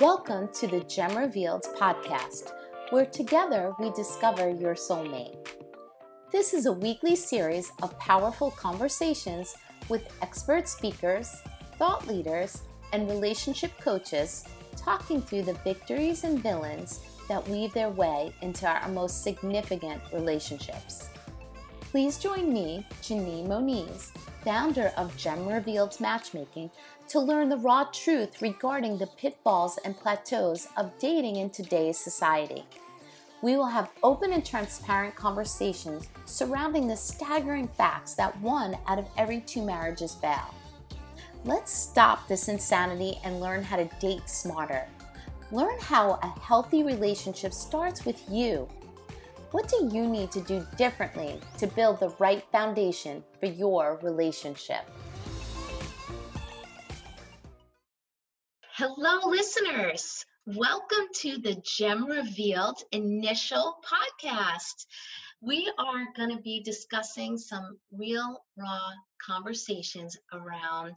Welcome to the Gem Revealed podcast, where together we discover your soulmate. This is a weekly series of powerful conversations with expert speakers, thought leaders, and relationship coaches talking through the victories and villains that weave their way into our most significant relationships. Please join me, Janine Moniz, founder of Gem Revealed Matchmaking, to learn the raw truth regarding the pitfalls and plateaus of dating in today's society. We will have open and transparent conversations surrounding the staggering facts that one out of every two marriages fail. Let's stop this insanity and learn how to date smarter. Learn how a healthy relationship starts with you. What do you need to do differently to build the right foundation for your relationship? Hello, listeners. Welcome to the Gem Revealed initial podcast. We are going to be discussing some real, raw conversations around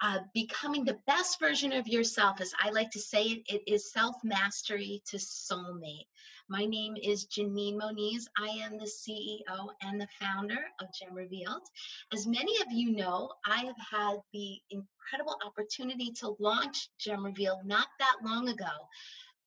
uh, becoming the best version of yourself. As I like to say it, it is self mastery to soulmate. My name is Janine Moniz. I am the CEO and the founder of Gem Revealed. As many of you know, I have had the incredible opportunity to launch Gem Revealed not that long ago.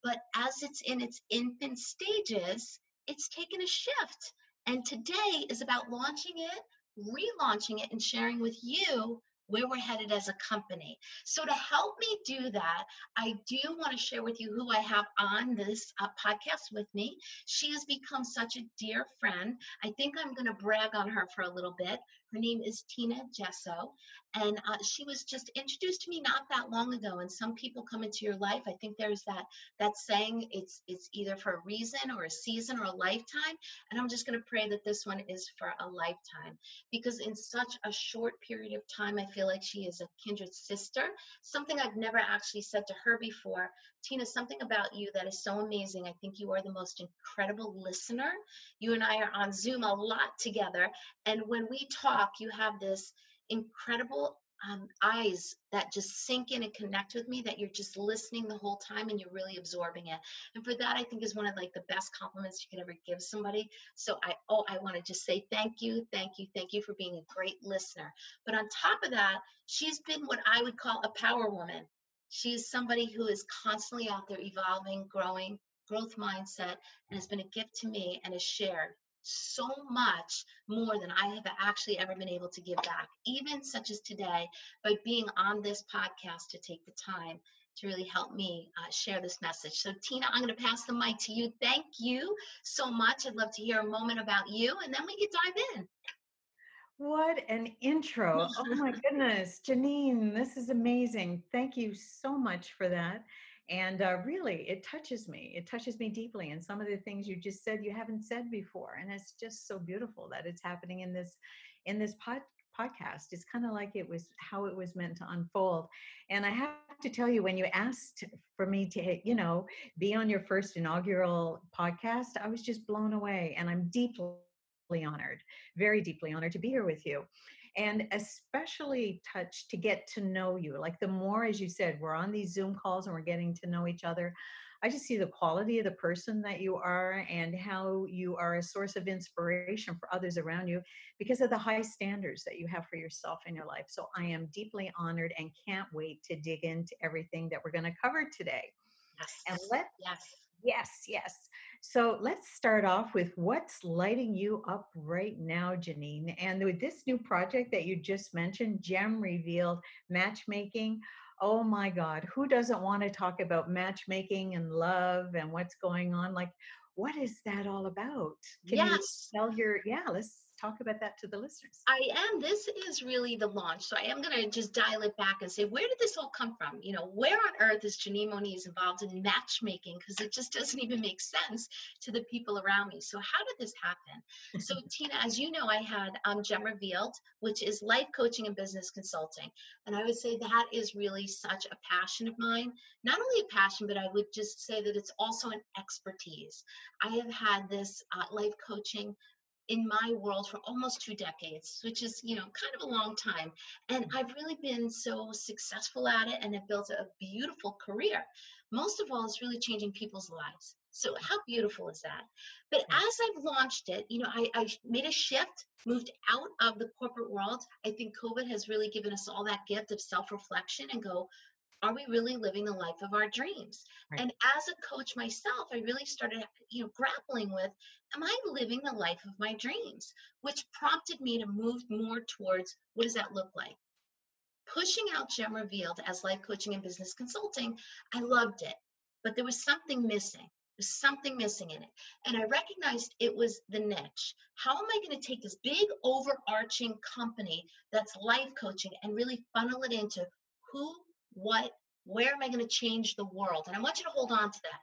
But as it's in its infant stages, it's taken a shift. And today is about launching it, relaunching it, and sharing with you where we're headed as a company. So, to help me do that, I do want to share with you who I have on this uh, podcast with me. She has become such a dear friend. I think I'm going to brag on her for a little bit. Her name is Tina Gesso, and uh, she was just introduced to me not that long ago. And some people come into your life. I think there's that that saying it's it's either for a reason or a season or a lifetime. And I'm just going to pray that this one is for a lifetime because in such a short period of time, I feel like she is a kindred sister. Something I've never actually said to her before. Tina, something about you that is so amazing. I think you are the most incredible listener. You and I are on Zoom a lot together, and when we talk talk, you have this incredible um, eyes that just sink in and connect with me that you're just listening the whole time and you're really absorbing it. And for that i think is one of like the best compliments you could ever give somebody. So i oh i want to just say thank you thank you thank you for being a great listener. But on top of that she's been what i would call a power woman. She is somebody who is constantly out there evolving growing growth mindset and has been a gift to me and is shared so much more than I have actually ever been able to give back, even such as today, by being on this podcast to take the time to really help me uh, share this message. So, Tina, I'm going to pass the mic to you. Thank you so much. I'd love to hear a moment about you, and then we can dive in. What an intro. Oh my goodness. Janine, this is amazing. Thank you so much for that and uh, really it touches me it touches me deeply and some of the things you just said you haven't said before and it's just so beautiful that it's happening in this in this pod, podcast. It's kind of like it was how it was meant to unfold. And i have to tell you when you asked for me to you know be on your first inaugural podcast i was just blown away and i'm deeply honored very deeply honored to be here with you and especially touched to get to know you. Like the more, as you said, we're on these Zoom calls and we're getting to know each other. I just see the quality of the person that you are and how you are a source of inspiration for others around you because of the high standards that you have for yourself in your life. So I am deeply honored and can't wait to dig into everything that we're going to cover today. Yes. And let yes. Yes, yes. So let's start off with what's lighting you up right now, Janine. And with this new project that you just mentioned, Gem Revealed Matchmaking. Oh my God, who doesn't want to talk about matchmaking and love and what's going on? Like, what is that all about? Can yes. you tell your, yeah, let's talk about that to the listeners. I am. This is really the launch. So I am going to just dial it back and say, where did this all come from? You know, where on earth is Janine Moniz involved in matchmaking? Because it just doesn't even make sense to the people around me. So how did this happen? so Tina, as you know, I had um, Gem Revealed, which is life coaching and business consulting. And I would say that is really such a passion of mine. Not only a passion, but I would just say that it's also an expertise. I have had this uh, life coaching in my world for almost two decades, which is, you know, kind of a long time. And I've really been so successful at it and have built a beautiful career. Most of all, it's really changing people's lives. So how beautiful is that? But as I've launched it, you know, I, I made a shift, moved out of the corporate world. I think COVID has really given us all that gift of self-reflection and go, are we really living the life of our dreams right. and as a coach myself i really started you know grappling with am i living the life of my dreams which prompted me to move more towards what does that look like pushing out gem revealed as life coaching and business consulting i loved it but there was something missing there's something missing in it. And I recognized it was the niche. How am I going to take this big overarching company that's life coaching and really funnel it into who what, where am I going to change the world? And I want you to hold on to that.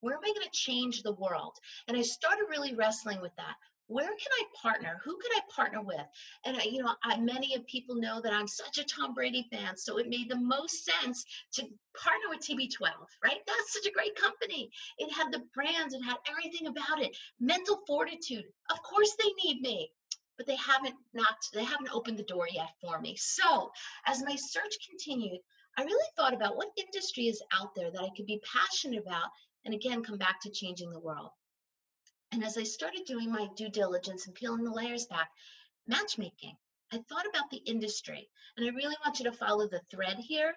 Where am I going to change the world? And I started really wrestling with that. Where can I partner? Who could I partner with? And I, you know, I, many of people know that I'm such a Tom Brady fan, so it made the most sense to partner with TB12, right? That's such a great company. It had the brands, it had everything about it. Mental fortitude. Of course, they need me but they haven't knocked they haven't opened the door yet for me so as my search continued I really thought about what industry is out there that I could be passionate about and again come back to changing the world. And as I started doing my due diligence and peeling the layers back, matchmaking. I thought about the industry and I really want you to follow the thread here.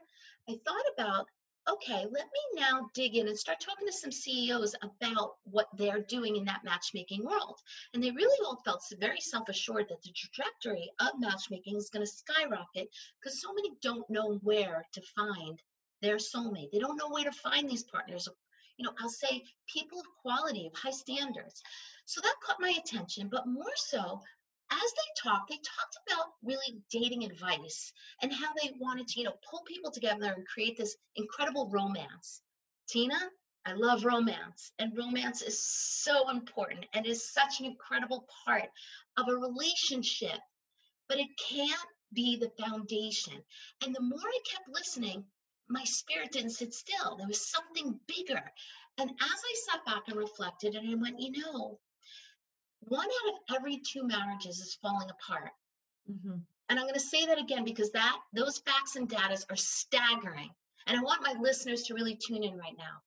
I thought about okay, let me now dig in and start talking to some CEOs about what they're doing in that matchmaking world. And they really all felt very self assured that the trajectory of matchmaking is going to skyrocket because so many don't know where to find their soulmate. They don't know where to find these partners. You know, I'll say people of quality, of high standards. So that caught my attention, but more so, as they talked, they talked about really dating advice and how they wanted to, you know, pull people together and create this incredible romance. Tina, I love romance, and romance is so important and is such an incredible part of a relationship, but it can't be the foundation. And the more I kept listening, my spirit didn't sit still. There was something bigger. And as I sat back and reflected, and I went, you know, one out of every two marriages is falling apart. Mm-hmm. And I'm going to say that again because that those facts and data are staggering. And I want my listeners to really tune in right now.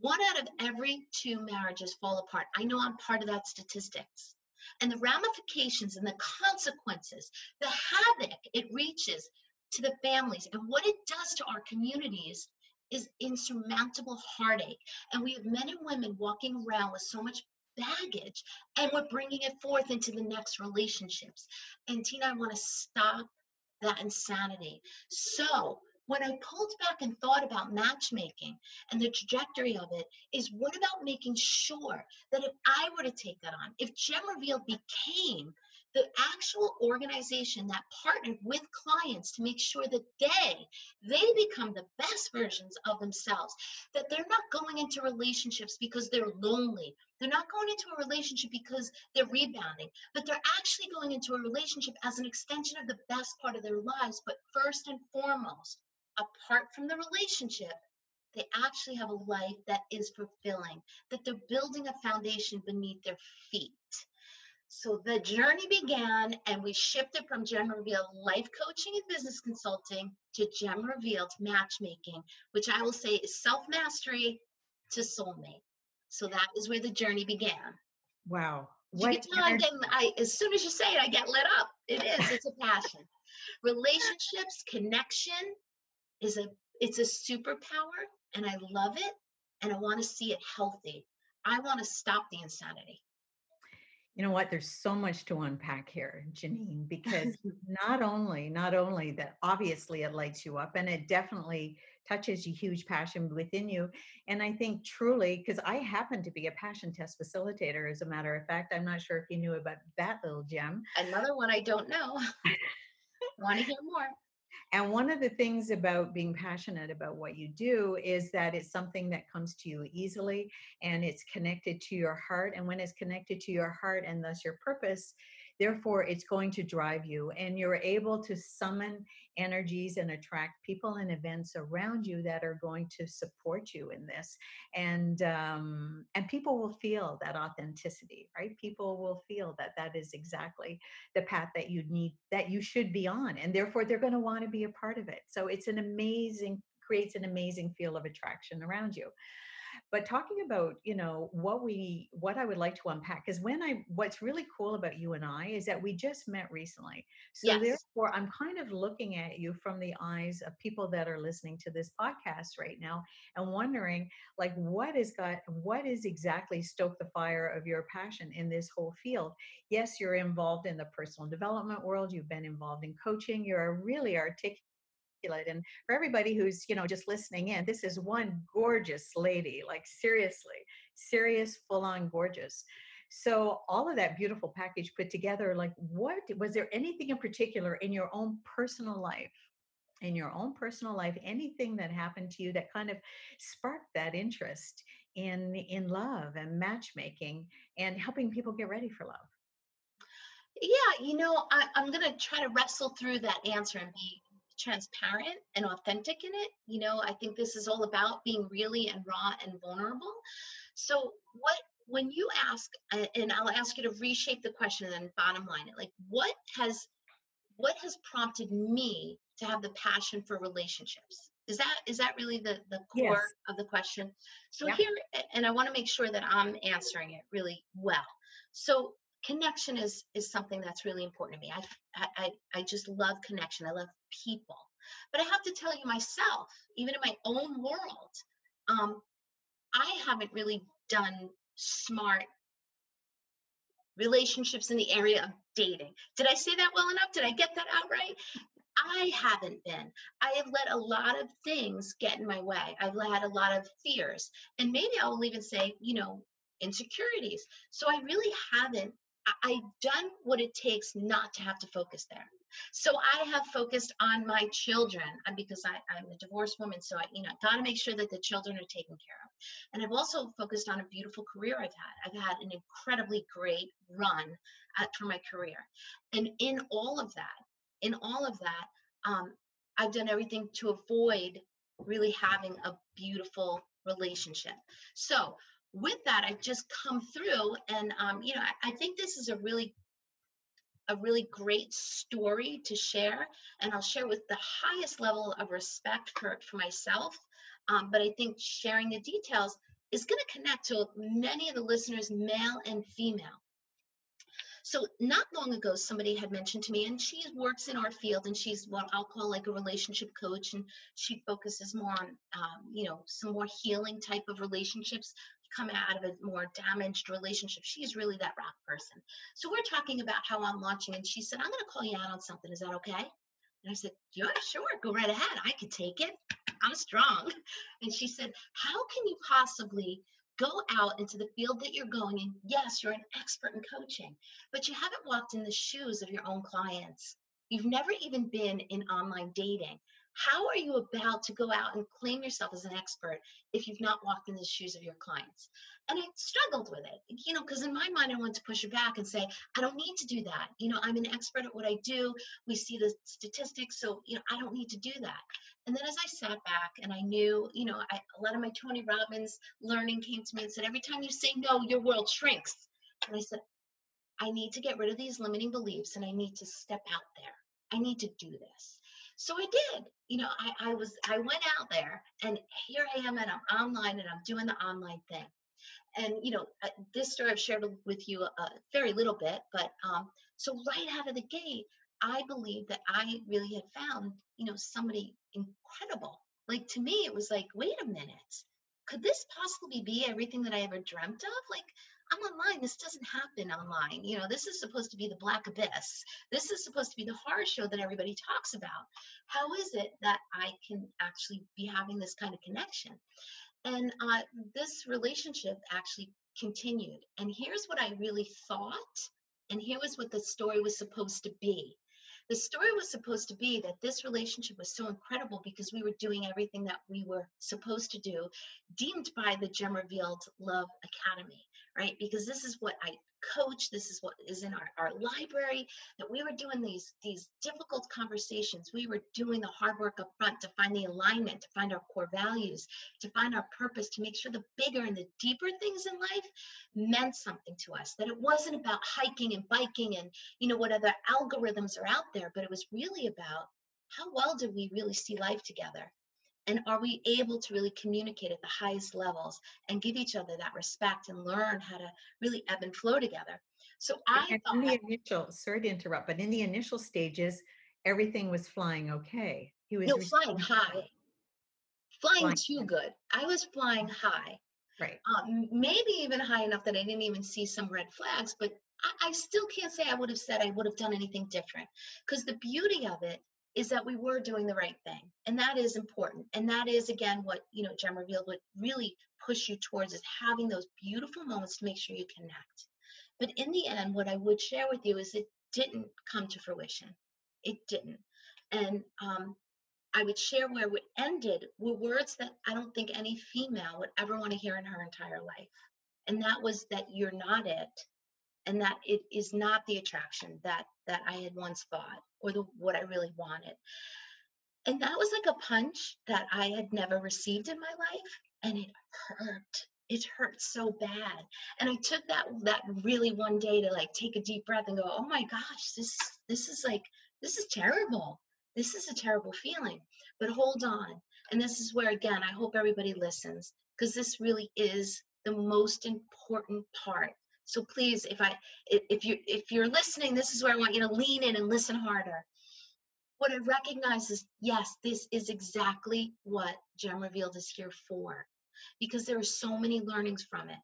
One out of every two marriages fall apart. I know I'm part of that statistics. And the ramifications and the consequences, the havoc it reaches to the families and what it does to our communities is insurmountable heartache. And we have men and women walking around with so much baggage and we're bringing it forth into the next relationships. And Tina, I want to stop that insanity. So, when I pulled back and thought about matchmaking and the trajectory of it, is what about making sure that if I were to take that on, if Gem Reveal became the actual organization that partnered with clients to make sure that they they become the best versions of themselves that they're not going into relationships because they're lonely. They're not going into a relationship because they're rebounding but they're actually going into a relationship as an extension of the best part of their lives. But first and foremost apart from the relationship they actually have a life that is fulfilling that they're building a foundation beneath their feet so the journey began, and we shifted from Gem Revealed life coaching and business consulting to Gem Revealed matchmaking, which I will say is self mastery to soulmate. So that is where the journey began. Wow. What you can tell I'm getting, I, as soon as you say it, I get lit up. It is, it's a passion. Relationships, connection is a, it's a superpower, and I love it, and I want to see it healthy. I want to stop the insanity you know what? There's so much to unpack here janine because not only not only that obviously it lights you up and it definitely touches a huge passion within you and i think truly because i happen to be a passion test facilitator as a matter of fact i'm not sure if you knew about that little gem. Another one i don't know. Want to hear more and one of the things about being passionate about what you do is that it's something that comes to you easily and it's connected to your heart. And when it's connected to your heart and thus your purpose, therefore it's going to drive you and you're able to summon energies and attract people and events around you that are going to support you in this and um, and people will feel that authenticity right? People will feel that that is exactly the path that you need that you should be on and therefore they're going to want to be a part of it. So it's an amazing creates an amazing feel of attraction around you but talking about you know what we what i would like to unpack because when i what's really cool about you and i is that we just met recently so yes. therefore i'm kind of looking at you from the eyes of people that are listening to this podcast right now and wondering like what is got what is exactly stoke the fire of your passion in this whole field yes you're involved in the personal development world you've been involved in coaching you're a really articulate and for everybody who's, you know, just listening in, this is one gorgeous lady, like seriously, serious, full on gorgeous. So all of that beautiful package put together, like what was there anything in particular in your own personal life? In your own personal life, anything that happened to you that kind of sparked that interest in in love and matchmaking and helping people get ready for love? Yeah, you know, I, am going to try to wrestle through that answer and be transparent and authentic in it. You know, I think this is all about being really and raw and vulnerable. So, what when you ask, and I'll ask you to reshape the question and bottom line it, like what has what has prompted me to have the passion for relationships? Is that is that really the the core yes. of the question? So yeah. here, and I want to make sure that I'm answering it really well. So connection is is something that's really important to me. I, I I just love connection. I love people. But I have to tell you myself, even in my own world, um, I haven't really done smart relationships in the area of dating. Did I say that well enough? Did I get that out right? I haven't been. I have let a lot of things get in my way. I've had a lot of fears. And maybe I'll even say, you know, insecurities. So I really haven't I've done what it takes not to have to focus there. So I have focused on my children because I, am a divorced woman. So I, you know, got to make sure that the children are taken care of. And I've also focused on a beautiful career I've had. I've had an incredibly great run at, for my career. And in all of that, in all of that, um, I've done everything to avoid really having a beautiful relationship. So with that, I've just come through, and um, you know, I, I think this is a really a really great story to share and i'll share with the highest level of respect for, for myself um, but i think sharing the details is going to connect to many of the listeners male and female so not long ago, somebody had mentioned to me, and she works in our field, and she's what I'll call like a relationship coach, and she focuses more on, um, you know, some more healing type of relationships come out of a more damaged relationship. She's really that rock person. So we're talking about how I'm launching, and she said, I'm going to call you out on something. Is that okay? And I said, Yeah, sure, go right ahead. I could take it. I'm strong. And she said, How can you possibly go out into the field that you're going in? Yes, you're an expert in coaching, but you haven't walked in the shoes of your own clients. You've never even been in online dating. How are you about to go out and claim yourself as an expert if you've not walked in the shoes of your clients? And I struggled with it, you know, because in my mind, I wanted to push it back and say, I don't need to do that. You know, I'm an expert at what I do. We see the statistics, so, you know, I don't need to do that. And then as I sat back and I knew, you know, I, a lot of my Tony Robbins learning came to me and said, every time you say no, your world shrinks. And I said, I need to get rid of these limiting beliefs and I need to step out there. I need to do this. So I did. You know, I, I was I went out there and here I am and I'm online and I'm doing the online thing. And you know, uh, this story I've shared with you a, a very little bit, but um, so right out of the gate, I believe that I really had found, you know, somebody incredible. Like to me, it was like, wait a minute, could this possibly be everything that I ever dreamt of? Like I'm online. This doesn't happen online. You know, this is supposed to be the black abyss. This is supposed to be the horror show that everybody talks about. How is it that I can actually be having this kind of connection? And uh, this relationship actually continued. And here's what I really thought, and here was what the story was supposed to be. The story was supposed to be that this relationship was so incredible because we were doing everything that we were supposed to do, deemed by the Gem Revealed Love Academy right? Because this is what I coach this is what is in our, our library that we were doing these these difficult conversations we were doing the hard work up front to find the alignment to find our core values to find our purpose to make sure the bigger and the deeper things in life meant something to us that it wasn't about hiking and biking and you know what other algorithms are out there but it was really about how well do we really see life together and are we able to really communicate at the highest levels and give each other that respect and learn how to really ebb and flow together? So I in the initial, sorry to interrupt, but in the initial stages, everything was flying okay. He was no, flying high, flying, flying too good. I was flying high. Right. Um, maybe even high enough that I didn't even see some red flags, but I, I still can't say I would have said I would have done anything different. Because the beauty of it is that we were doing the right thing and that is important and that is again what you know gem revealed would really push you towards is having those beautiful moments to make sure you connect. But in the end what i would share with you is it didn't come to fruition. It didn't. And um, i would share where it ended were words that i don't think any female would ever want to hear in her entire life and that was that you're not it and that it is not the attraction that that I had once thought or the what I really wanted. And that was like a punch that I had never received in my life and it hurt. It hurt so bad. And I took that that really one day to like take a deep breath and go, "Oh my gosh, this this is like this is terrible. This is a terrible feeling." But hold on. And this is where again, I hope everybody listens because this really is the most important part so please, if I if you if you're listening, this is where I want you to lean in and listen harder. What I recognize is yes, this is exactly what Gem Revealed is here for, because there are so many learnings from it.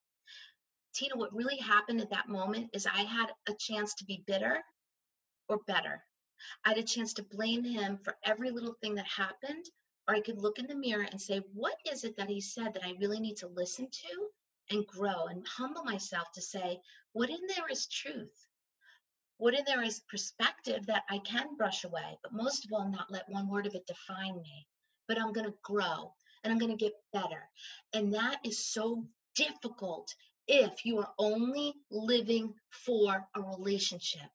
Tina, what really happened at that moment is I had a chance to be bitter or better. I had a chance to blame him for every little thing that happened, or I could look in the mirror and say, what is it that he said that I really need to listen to and grow and humble myself to say, what in there is truth? What in there is perspective that I can brush away, but most of all, not let one word of it define me. But I'm going to grow and I'm going to get better. And that is so difficult if you are only living for a relationship.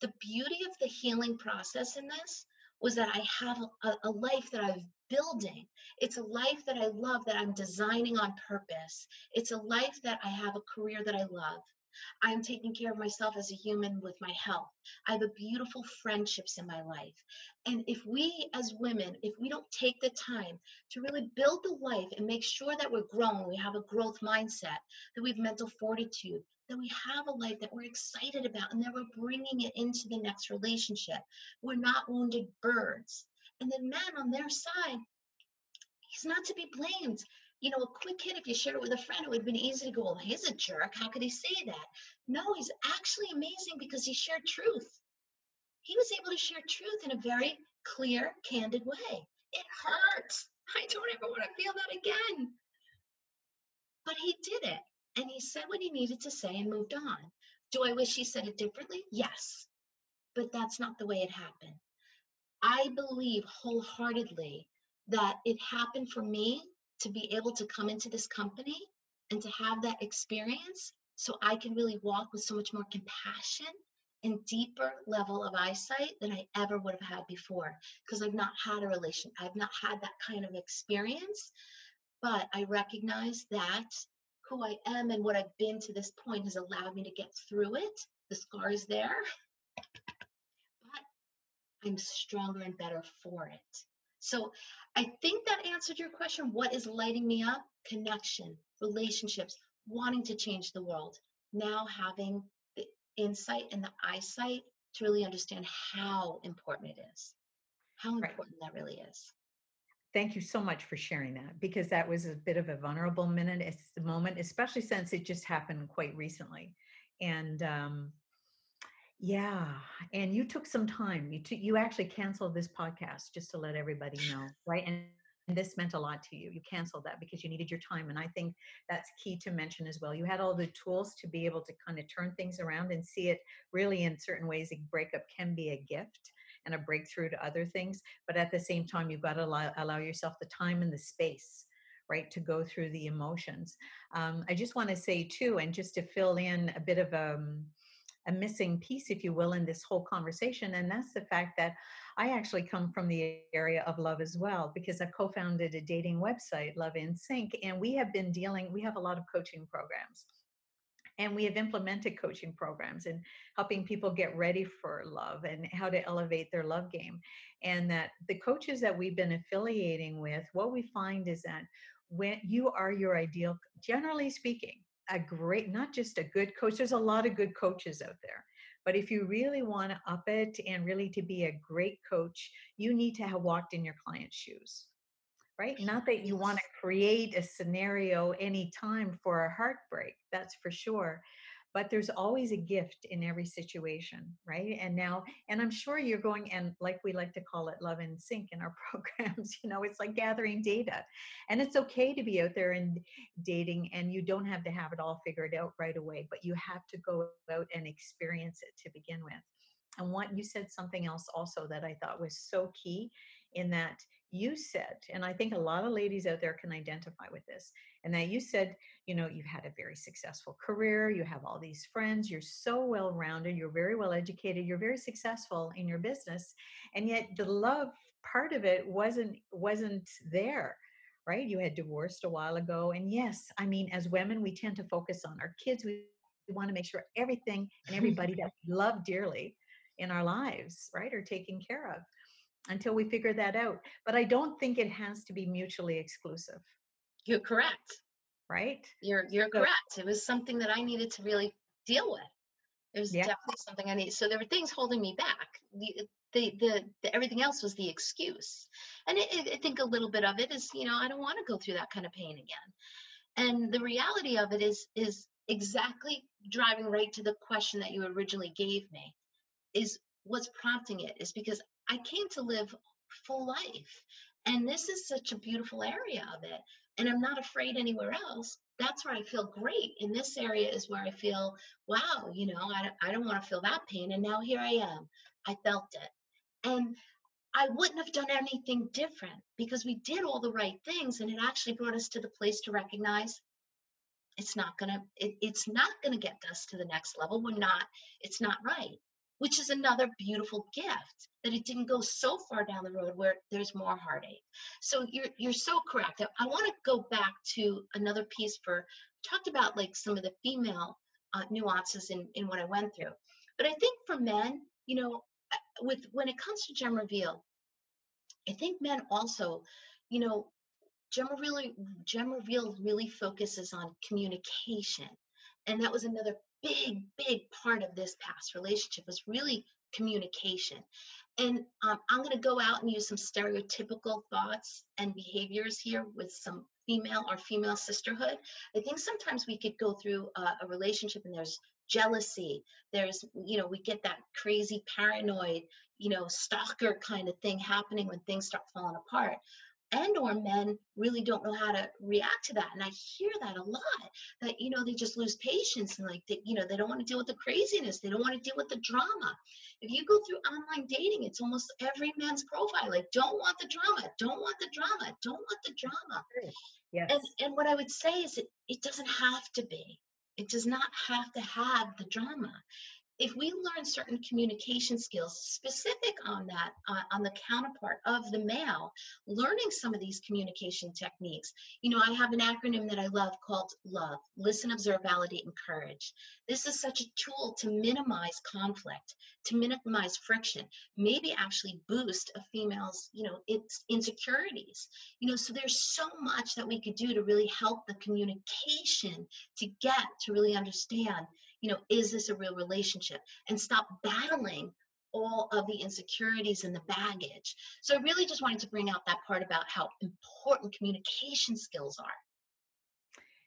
The beauty of the healing process in this was that I have a, a life that I've building. It's a life that I love that I'm designing on purpose. It's a life that I have a career that I love. I'm taking care of myself as a human with my health. I have a beautiful friendships in my life. And if we as women, if we don't take the time to really build the life and make sure that we're growing, we have a growth mindset, that we have mental fortitude, that we have a life that we're excited about and that we're bringing it into the next relationship. We're not wounded birds. And then man on their side, he's not to be blamed. You know, a quick hit, if you shared it with a friend, it would have been easy to go, well, he's a jerk. How could he say that? No, he's actually amazing because he shared truth. He was able to share truth in a very clear, candid way. It hurts. I don't ever want to feel that again. But he did it. And he said what he needed to say and moved on. Do I wish he said it differently? Yes. But that's not the way it happened. I believe wholeheartedly that it happened for me to be able to come into this company and to have that experience so I can really walk with so much more compassion and deeper level of eyesight than I ever would have had before because I've not had a relation I've not had that kind of experience. But I recognize that who I am and what I've been to this point has allowed me to get through it. The scar is there I'm stronger and better for it. So I think that answered your question. What is lighting me up? Connection, relationships, wanting to change the world. Now having the insight and the eyesight to really understand how important it is, how important right. that really is. Thank you so much for sharing that because that was a bit of a vulnerable minute, it's the moment, especially since it just happened quite recently. And um, yeah, and you took some time. You took you actually canceled this podcast just to let everybody know, right? And, and this meant a lot to you. You canceled that because you needed your time, and I think that's key to mention as well. You had all the tools to be able to kind of turn things around and see it really in certain ways. A breakup can be a gift and a breakthrough to other things, but at the same time, you've got to allow, allow yourself the time and the space right to go through the emotions um, i just want to say too and just to fill in a bit of um, a missing piece if you will in this whole conversation and that's the fact that i actually come from the area of love as well because i co-founded a dating website love in sync and we have been dealing we have a lot of coaching programs. And we have implemented coaching programs and helping people get ready for love and how to elevate their love game. And that the coaches that we've been affiliating with what we find is that when you are your ideal generally speaking a great not just a good coach there's a lot of good coaches out there but if you really want to up it and really to be a great coach you need to have walked in your client's shoes right? Not that you want to create a scenario anytime for a heartbreak, that's for sure. But there's always a gift in every situation, right? And now, and I'm sure you're going, and like we like to call it love in sync in our programs, you know, it's like gathering data. And it's okay to be out there and dating, and you don't have to have it all figured out right away, but you have to go out and experience it to begin with. And what you said something else also that I thought was so key in that you said, and I think a lot of ladies out there can identify with this, and that you said, you know, you've had a very successful career, you have all these friends, you're so well rounded, you're very well educated, you're very successful in your business, and yet the love part of it wasn't wasn't there right you had divorced a while ago and yes i mean as women we tend to focus on our kids we, we want to make sure everything and everybody that we love dearly in our lives right are taken care of until we figure that out. But I don't think it has to be mutually exclusive. You're correct. Right? You're you're so, correct. It was something that I needed to really deal with. It was yeah. definitely something I needed. So there were things holding me back. The uh, the the, the everything else was the excuse. And it, it, I think a little bit of it is, you know, I don't want to go through that kind of pain again. And the reality of it is is exactly driving right to the question that you originally gave me is what's prompting it is because I came to live full life. And this is such a beautiful area of it. And I'm not afraid anywhere else. That's where I feel great. In this area is where I feel, wow, you know, I, I don't want to feel that pain. And now here I am. I felt it. And I wouldn't have done anything different because we did all the right things. And it actually brought us to the place to recognize it's not gonna it, it's not gonna get us to the next level we're not it's not right which is another beautiful gift that it didn't go so far down the road where there's more heartache. So you're you're so correct. I want to go back to another piece for talked about like some of the female uh, nuances in in what I went through, but I think for men, you know, uh, with when it comes to gem reveal, I think men also, you know, gem reveal gem reveal really focuses on communication, and that was another big, big part of this past relationship was really communication. And um, I'm going to go out and use some stereotypical thoughts and behaviors here with some female or female sisterhood. I think sometimes we could go through a, a relationship and there's jealousy. There's, you know, we get that crazy paranoid, you know, stalker kind of thing happening when things start falling apart and or men really don't know how to react to that and i hear that a lot that you know they just lose patience and like they, you know they don't want to deal with the craziness they don't want to deal with the drama. If you go through online dating it's almost every man's profile like don't want the drama don't want the drama don't want the drama. yes. and and what i would say is it, it doesn't have to be. It does not have to have the drama if we learn certain communication skills specific on that uh, on the counterpart of the male learning some of these communication techniques you know i have an acronym that i love called love listen observe validate encourage. This is such a tool to minimize conflict to minimize friction maybe actually boost a female's you know its insecurities. You know so there's so much that we could do to really help the communication to get to really understand you know, is this a real relationship? And stop battling all of the insecurities and the baggage. So I really just wanted to bring out that part about how important communication skills are.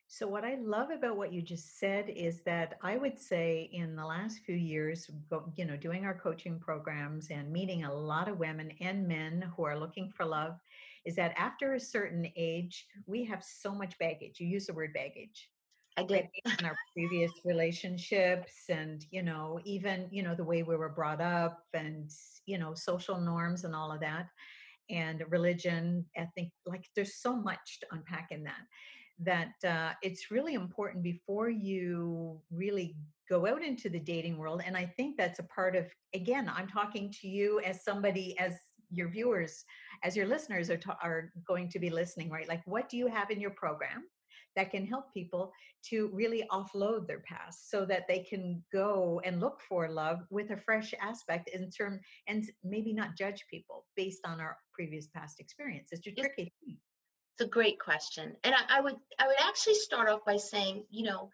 So, what I love about what you just said is that I would say in the last few years, you know, doing our coaching programs and meeting a lot of women and men who are looking for love, is that after a certain age, we have so much baggage. You use the word baggage. I did in our previous relationships and you know even you know the way we were brought up and you know social norms and all of that and religion, ethnic, like there's so much to unpack in that that uh, it's really important before you really go out into the dating world. And I think that's a part of, again, I'm talking to you as somebody, as your viewers, as your listeners are, ta- are going to be listening, right? Like, what do you have in your program? That can help people to really offload their past so that they can go and look for love with a fresh aspect in term and maybe not judge people based on our previous past experience it's a tricky thing it's a great question. And I, I would I would actually start off by saying, you know,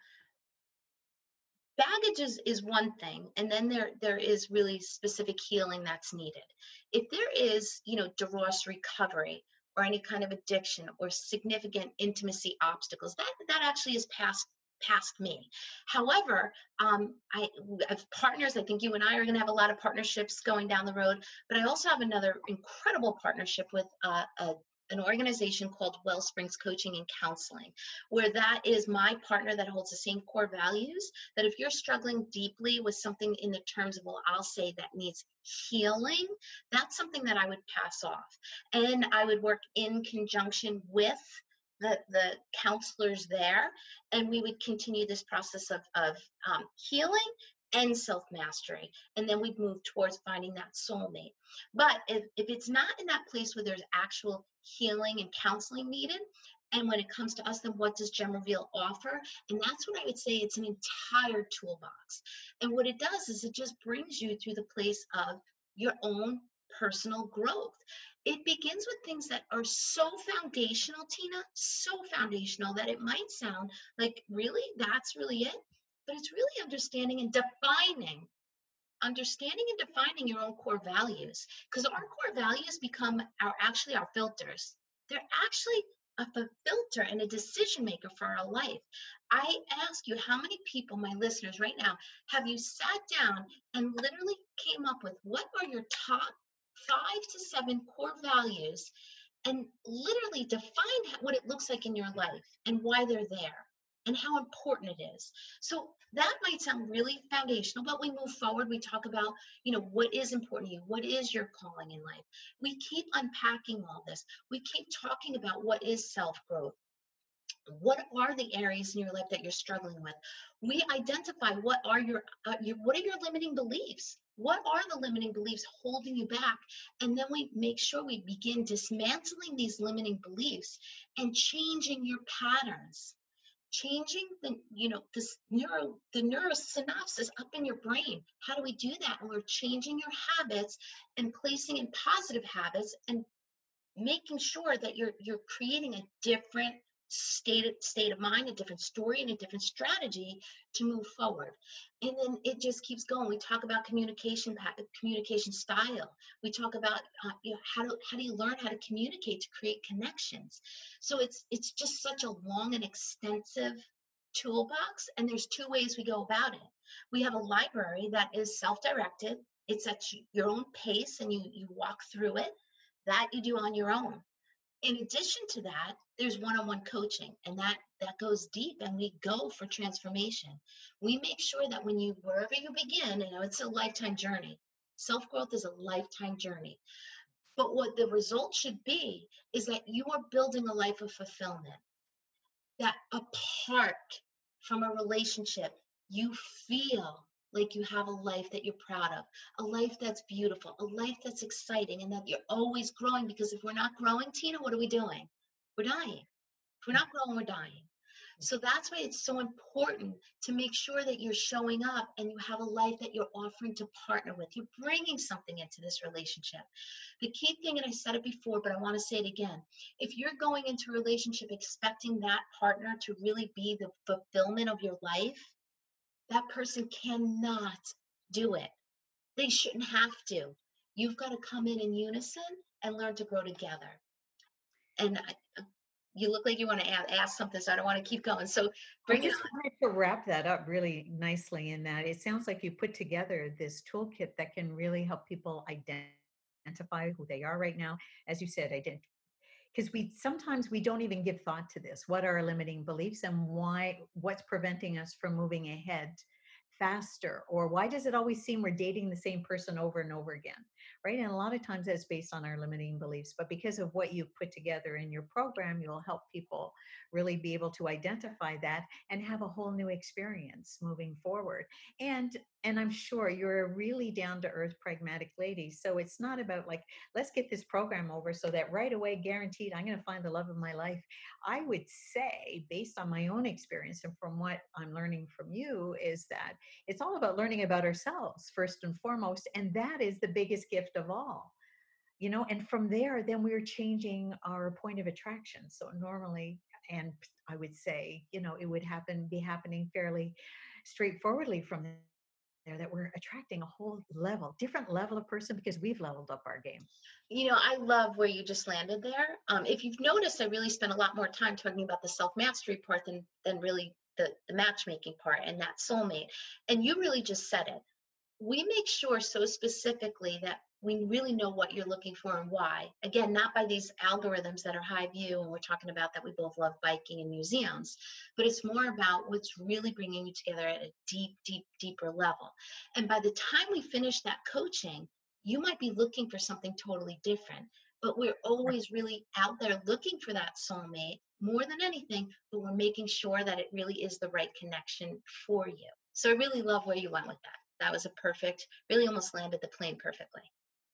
baggage is, is one thing and then there there is really specific healing that's needed if there is you know divorce recovery or any kind of addiction or significant intimacy obstacles that that actually is past past me. However um, i have partners i think you and i are going to have a lot of partnerships going down the road but i also have another incredible partnership with uh, a an organization called Wellsprings Coaching and Counseling, where that is my partner that holds the same core values. That if you're struggling deeply with something in the terms of, well, I'll say that needs healing, that's something that I would pass off. And I would work in conjunction with the, the counselors there, and we would continue this process of, of um, healing and self mastery. And then we'd move towards finding that soulmate. But if, if it's not in that place where there's actual healing and counseling needed, and when it comes to us, then what does Gem Reveal offer? And that's what I would say it's an entire toolbox. And what it does is it just brings you through the place of your own personal growth. It begins with things that are so foundational, Tina, so foundational that it might sound like, really, that's really it? but it's really understanding and defining understanding and defining your own core values because our core values become our actually our filters. They're actually a filter and a decision maker for our life. I ask you how many people my listeners right now have you sat down and literally came up with what are your top five to seven core values and literally define what it looks like in your life and why they're there and how important it is. So that might sound really foundational, but we move forward. We talk about, you know, what is important to you? What is your calling in life? We keep unpacking all this. We keep talking about what is self growth. What are the areas in your life that you're struggling with? We identify what are your, uh, your what are your limiting beliefs? What are the limiting beliefs holding you back? And then we make sure we begin dismantling these limiting beliefs and changing your patterns changing the you know this neuro the neurosynapses up in your brain. How do we do that? And we're changing your habits and placing in positive habits and making sure that you're you're creating a different state state of mind, a different story, and a different strategy to move forward. And then it just keeps going. We talk about communication, communication style. We talk about uh, you know, how do how do you learn how to communicate to create connections. So it's it's just such a long and extensive toolbox. And there's two ways we go about it. We have a library that is self-directed. It's at your own pace, and you you walk through it. That you do on your own in addition to that there's one-on-one coaching and that that goes deep and we go for transformation. We make sure that when you wherever you begin you know it's a lifetime journey self-growth is a lifetime journey but what the result should be is that you are building a life of fulfillment that apart from a relationship you feel like you have a life that you're proud of, a life that's beautiful, a life that's exciting, and that you're always growing. Because if we're not growing, Tina, what are we doing? We're dying. If we're mm. not growing, we're dying. Mm. So that's why it's so important to make sure that you're showing up and you have a life that you're offering to partner with. You're bringing something into this relationship. The key thing, and I said it before, but I want to say it again if you're going into a relationship expecting that partner to really be the fulfillment of your life, that person cannot do it. They shouldn't have to. You've got to come in in unison and learn to grow together. And I, uh, you look like you want to ask, ask, something, so I don't want to keep going. So bring I just wanted to wrap that up really nicely in that it sounds like you put together this toolkit that can really help people identify who they are right now. As you said, identify because we sometimes we don't even give thought to this what are our limiting beliefs and why what's preventing us from moving ahead faster? Or why does it always seem we're dating the same person over and over again right? And a lot of times that's based on our limiting beliefs but because of what you've put together in your program you'll help people really be able to identify that and have a whole new experience moving forward. And and i'm sure you're a really down to earth pragmatic lady so it's not about like let's get this program over so that right away guaranteed i'm going to find the love of my life. I would say based on my own experience and from what i'm learning from you is that it's all about learning about ourselves first and foremost and that is the biggest gift of all you know and from there then we're changing our point of attraction. So normally and i would say you know it would happen be happening fairly straightforwardly from there that we're attracting a whole level different level of person because we've leveled up our game. You know i love where you just landed there. Um, if you've noticed i really spent a lot more time talking about the self mastery part than than really the, the matchmaking part and that soulmate. And you really just said it we make sure so specifically that we really know what you're looking for and why. Again, not by these algorithms that are high view, and we're talking about that we both love biking and museums, but it's more about what's really bringing you together at a deep, deep, deeper level. And by the time we finish that coaching, you might be looking for something totally different, but we're always really out there looking for that soulmate more than anything, but we're making sure that it really is the right connection for you. So I really love where you went with that. That was a perfect, really almost landed the plane perfectly.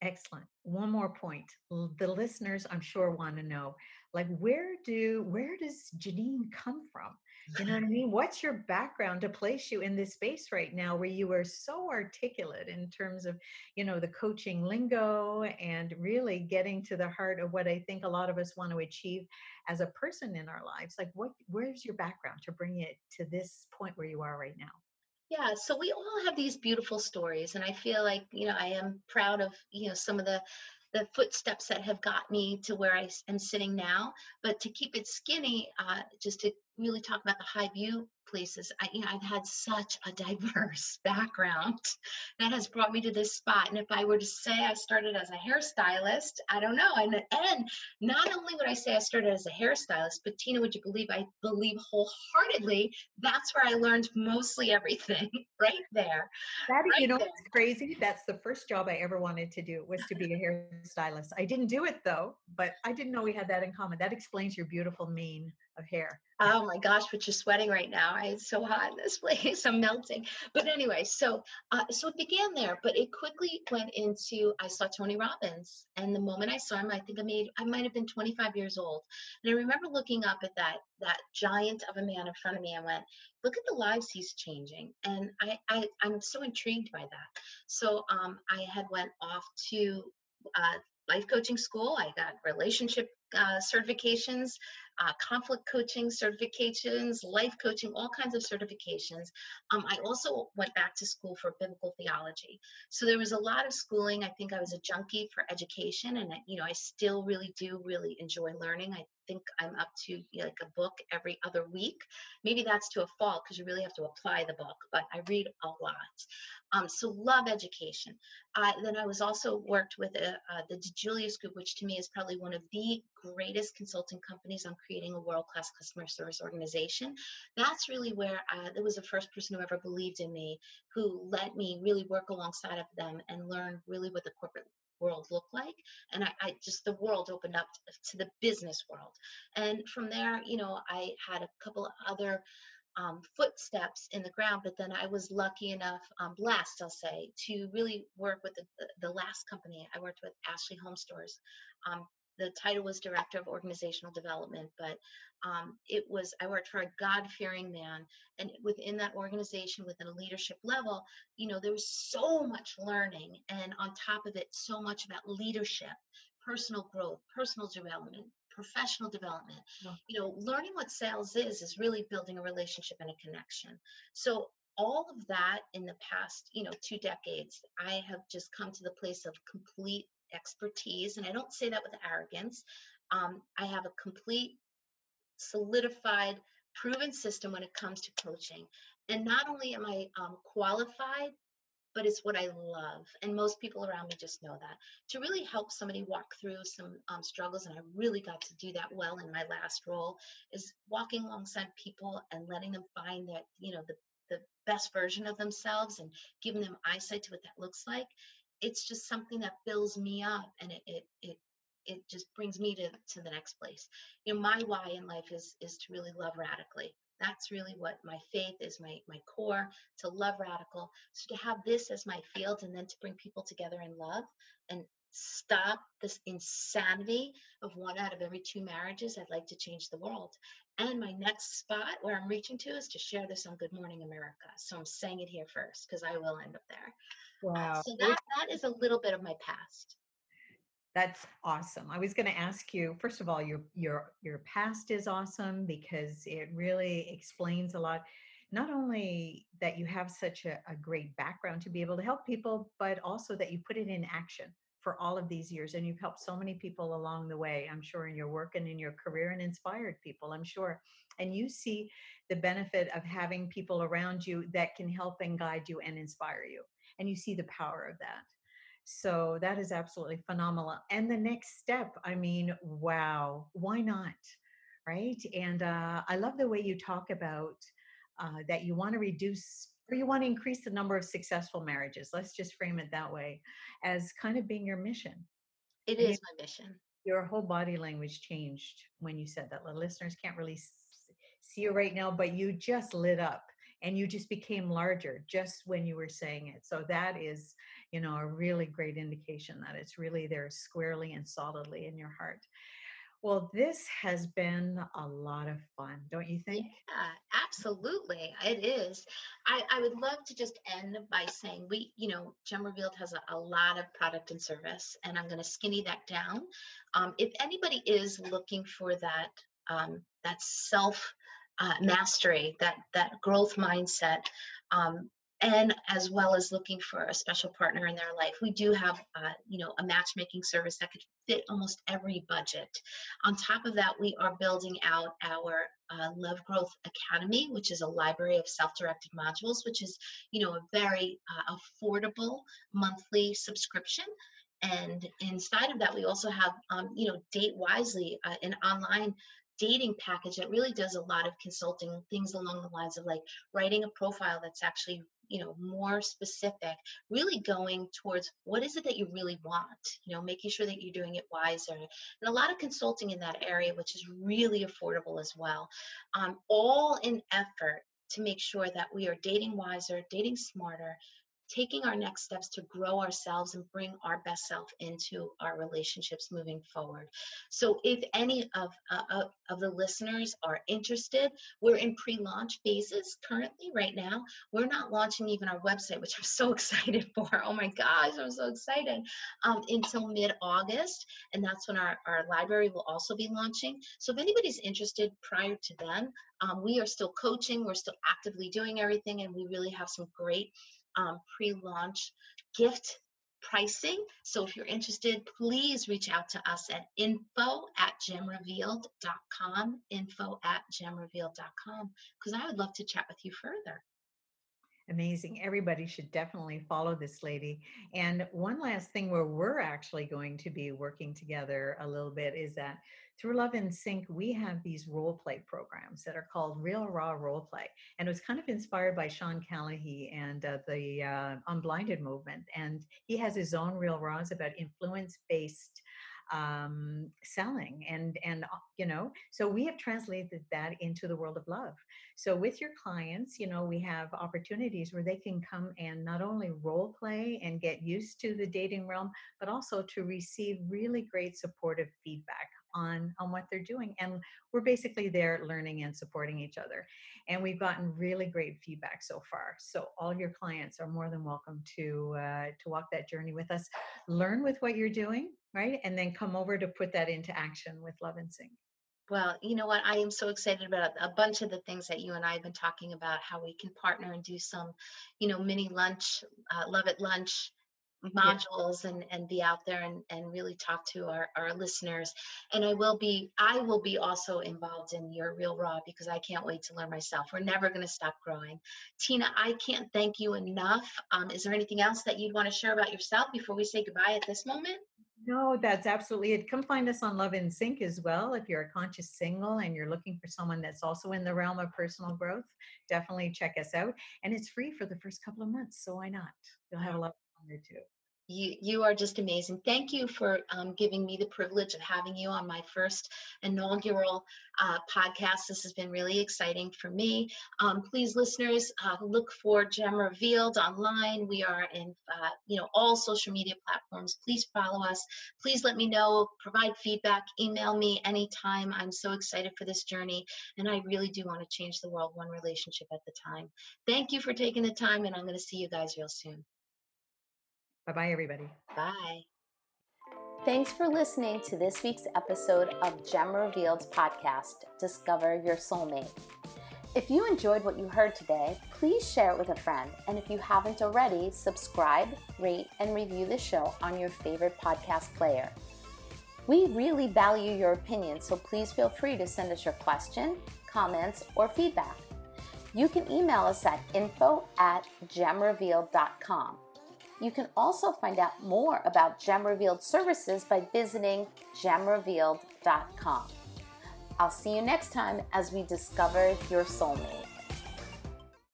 Excellent. One more point. The listeners, I'm sure, want to know, like, where do where does Janine come from? You know what I mean? What's your background to place you in this space right now, where you are so articulate in terms of, you know, the coaching lingo and really getting to the heart of what I think a lot of us want to achieve as a person in our lives. Like, what? Where's your background to bring it to this point where you are right now? Yeah, so we all have these beautiful stories, and I feel like you know I am proud of you know some of the the footsteps that have got me to where I am sitting now. But to keep it skinny, uh, just to really talk about the high view places. I, you know, I've had such a diverse background that has brought me to this spot. And if I were to say I started as a hairstylist, I don't know. And, and not only would I say I started as a hairstylist, but Tina, would you believe I believe wholeheartedly that's where I learned mostly everything right there. That, right you know, it's crazy. That's the first job I ever wanted to do was to be a hairstylist. I didn't do it though, but I didn't know we had that in common. That explains your beautiful mane of hair. Oh my gosh, but you're sweating right now. It's so hot in this place. I'm melting. But anyway, so uh, so it began there, but it quickly went into I saw Tony Robbins, and the moment I saw him, I think I made I might have been 25 years old, and I remember looking up at that that giant of a man in front of me and went, look at the lives he's changing, and I, I I'm so intrigued by that. So um, I had went off to uh, life coaching school. I got relationship uh, certifications uh, conflict coaching certifications, life coaching, all kinds of certifications. Um, I also went back to school for biblical theology. So there was a lot of schooling. I think I was a junkie for education, and you know I still really do really enjoy learning. I think I'm up to you know, like a book every other week. Maybe that's to a fault because you really have to apply the book, but I read a lot. Um, so love education. Uh, then I was also worked with a, uh, the Julius Group, which to me is probably one of the greatest consulting companies on creating a world-class customer service organization. That's really where uh, there was the first person who ever believed in me, who let me really work alongside of them and learn really what the corporate world looked like and I, I, just the world opened up to the business world and from there you know i had a couple other um, footsteps in the ground but then i was lucky enough um, blessed i'll say to really work with the, the last company i worked with ashley home stores um, the title was director of organizational development but um, it was i worked for a god-fearing man and within that organization within a leadership level you know there was so much learning and on top of it so much about leadership personal growth personal development professional development yeah. you know learning what sales is is really building a relationship and a connection so all of that in the past you know two decades i have just come to the place of complete expertise, and I don't say that with arrogance. Um, I have a complete, solidified, proven system when it comes to coaching. And not only am I um, qualified, but it's what I love. And most people around me just know that. To really help somebody walk through some um, struggles, and I really got to do that well in my last role, is walking alongside people and letting them find that, you know, the the best version of themselves and giving them eyesight to what that looks like it's just something that fills me up and it it it, it just brings me to, to the next place. You know my why in life is is to really love radically. That's really what my faith is my my core to love radical. So to have this as my field and then to bring people together in love and stop this insanity of one out of every two marriages i'd like to change the world. And my next spot where i'm reaching to is to share this on good morning america. So i'm saying it here first because i will end up there wow so that that is a little bit of my past that's awesome. I was going to ask you first of all your your your past is awesome because it really explains a lot not only that you have such a, a, great background to be able to help people, but also that you put it in action for all of these years. And you've helped so many people along the way, I'm sure, in your work and in your career and inspired people, I'm sure. And you see the benefit of having people around you that can help and guide you and inspire you. And you see the power of that. So that is absolutely phenomenal. And the next step, I mean, wow, why not? Right. And uh, I love the way you talk about uh, that you want to reduce or you want to increase the number of successful marriages. Let's just frame it that way as kind of being your mission. It is my mission. Your whole body language changed when you said that. The listeners can't really see you right now, but you just lit up and you just became larger just when you were saying it. So that is you know, a really great indication that it's really there squarely and solidly in your heart. Well, this has been a lot of fun, don't you think? Yeah, absolutely. It is. I, I would love to just end by saying we, you know, Gem Revealed has a, a lot of product and service, and I'm going to skinny that down. Um, if anybody is looking for that, um, that self uh, mastery, that that growth mindset, um, and as well as looking for a special partner in their life. We do have, uh, you know, a matchmaking service that could fit almost every budget. On top of that, we are building out our uh, Love Growth Academy, which is a library of self-directed modules, which is, you know, a very uh, affordable monthly subscription. And inside of that, we also have, um, you know, Date Wisely, uh, an online dating package that really does a lot of consulting things along the lines of like writing a profile that's actually you know more specific really going towards what is it that you really want you know making sure that you're doing it wiser. And a lot of consulting in that area which is really affordable as well um, all in effort to make sure that we are dating wiser dating smarter taking our next steps to grow ourselves and bring our best self into our relationships moving forward. So, if any of uh, of the listeners are interested, we're in pre-launch phases currently right now. We're not launching even our website, which I'm so excited for. Oh my gosh, I'm so excited! Um, until mid-August, and that's when our our library will also be launching. So, if anybody's interested prior to then, um, we are still coaching. We're still actively doing everything, and we really have some great um, pre-launch gift pricing. So if you're interested, please reach out to us at info at gemrevealed.com, info at gemrevealed.com, because I would love to chat with you further. Amazing. Everybody should definitely follow this lady. And one last thing where we're actually going to be working together a little bit is that through Love in Sync, we have these role play programs that are called Real Raw Role Play. And it was kind of inspired by Sean Callagy and uh, the uh, Unblinded movement. And he has his own Real Raws about influence based um, selling and and uh, you know so we have translated that into the world of love so with your clients you know we have opportunities where they can come and not only role play and get used to the dating realm but also to receive really great supportive feedback on on what they're doing and we're basically there learning and supporting each other and we've gotten really great feedback so far so all your clients are more than welcome to uh, to walk that journey with us learn with what you're doing right and then come over to put that into action with Love in Sync well, you know what? I am so excited about a bunch of the things that you and I have been talking about, how we can partner and do some, you know, mini lunch, uh, love at lunch modules and and be out there and and really talk to our our listeners and i will be i will be also involved in your real raw because i can't wait to learn myself we're never going to stop growing tina i can't thank you enough um, is there anything else that you'd want to share about yourself before we say goodbye at this moment No, that's absolutely it. Come find us on Love in Sync as well. If you're a conscious single and you're looking for someone that's also in the realm of personal growth, definitely check us out. And it's free for the first couple of months, so why not? You'll have a lot there too you you are just amazing. Thank you for um, giving me the privilege of having you on my first inaugural uh, podcast. This has been really exciting for me. Um, please, listeners, uh, look for Gem Revealed online. We are in uh, you know all social media platforms. Please follow us. Please let me know. Provide feedback. Email me anytime. I'm so excited for this journey, and I really do want to change the world one relationship at the time. Thank you for taking the time, and I'm going to see you guys real soon. Bye bye, everybody. Bye. Thanks for listening to this week's episode of Gem Revealed podcast, Discover Your Soulmate. If you enjoyed what you heard today, please share it with a friend. And if you haven't already, subscribe, rate, and review the show on your favorite podcast player. We really value your opinion, so please feel free to send us your question, comments, or feedback. You can email us at info at gemrevealed.com. You can also find out more about Gem Revealed services by visiting gemrevealed.com. I'll see you next time as we discover your soulmate.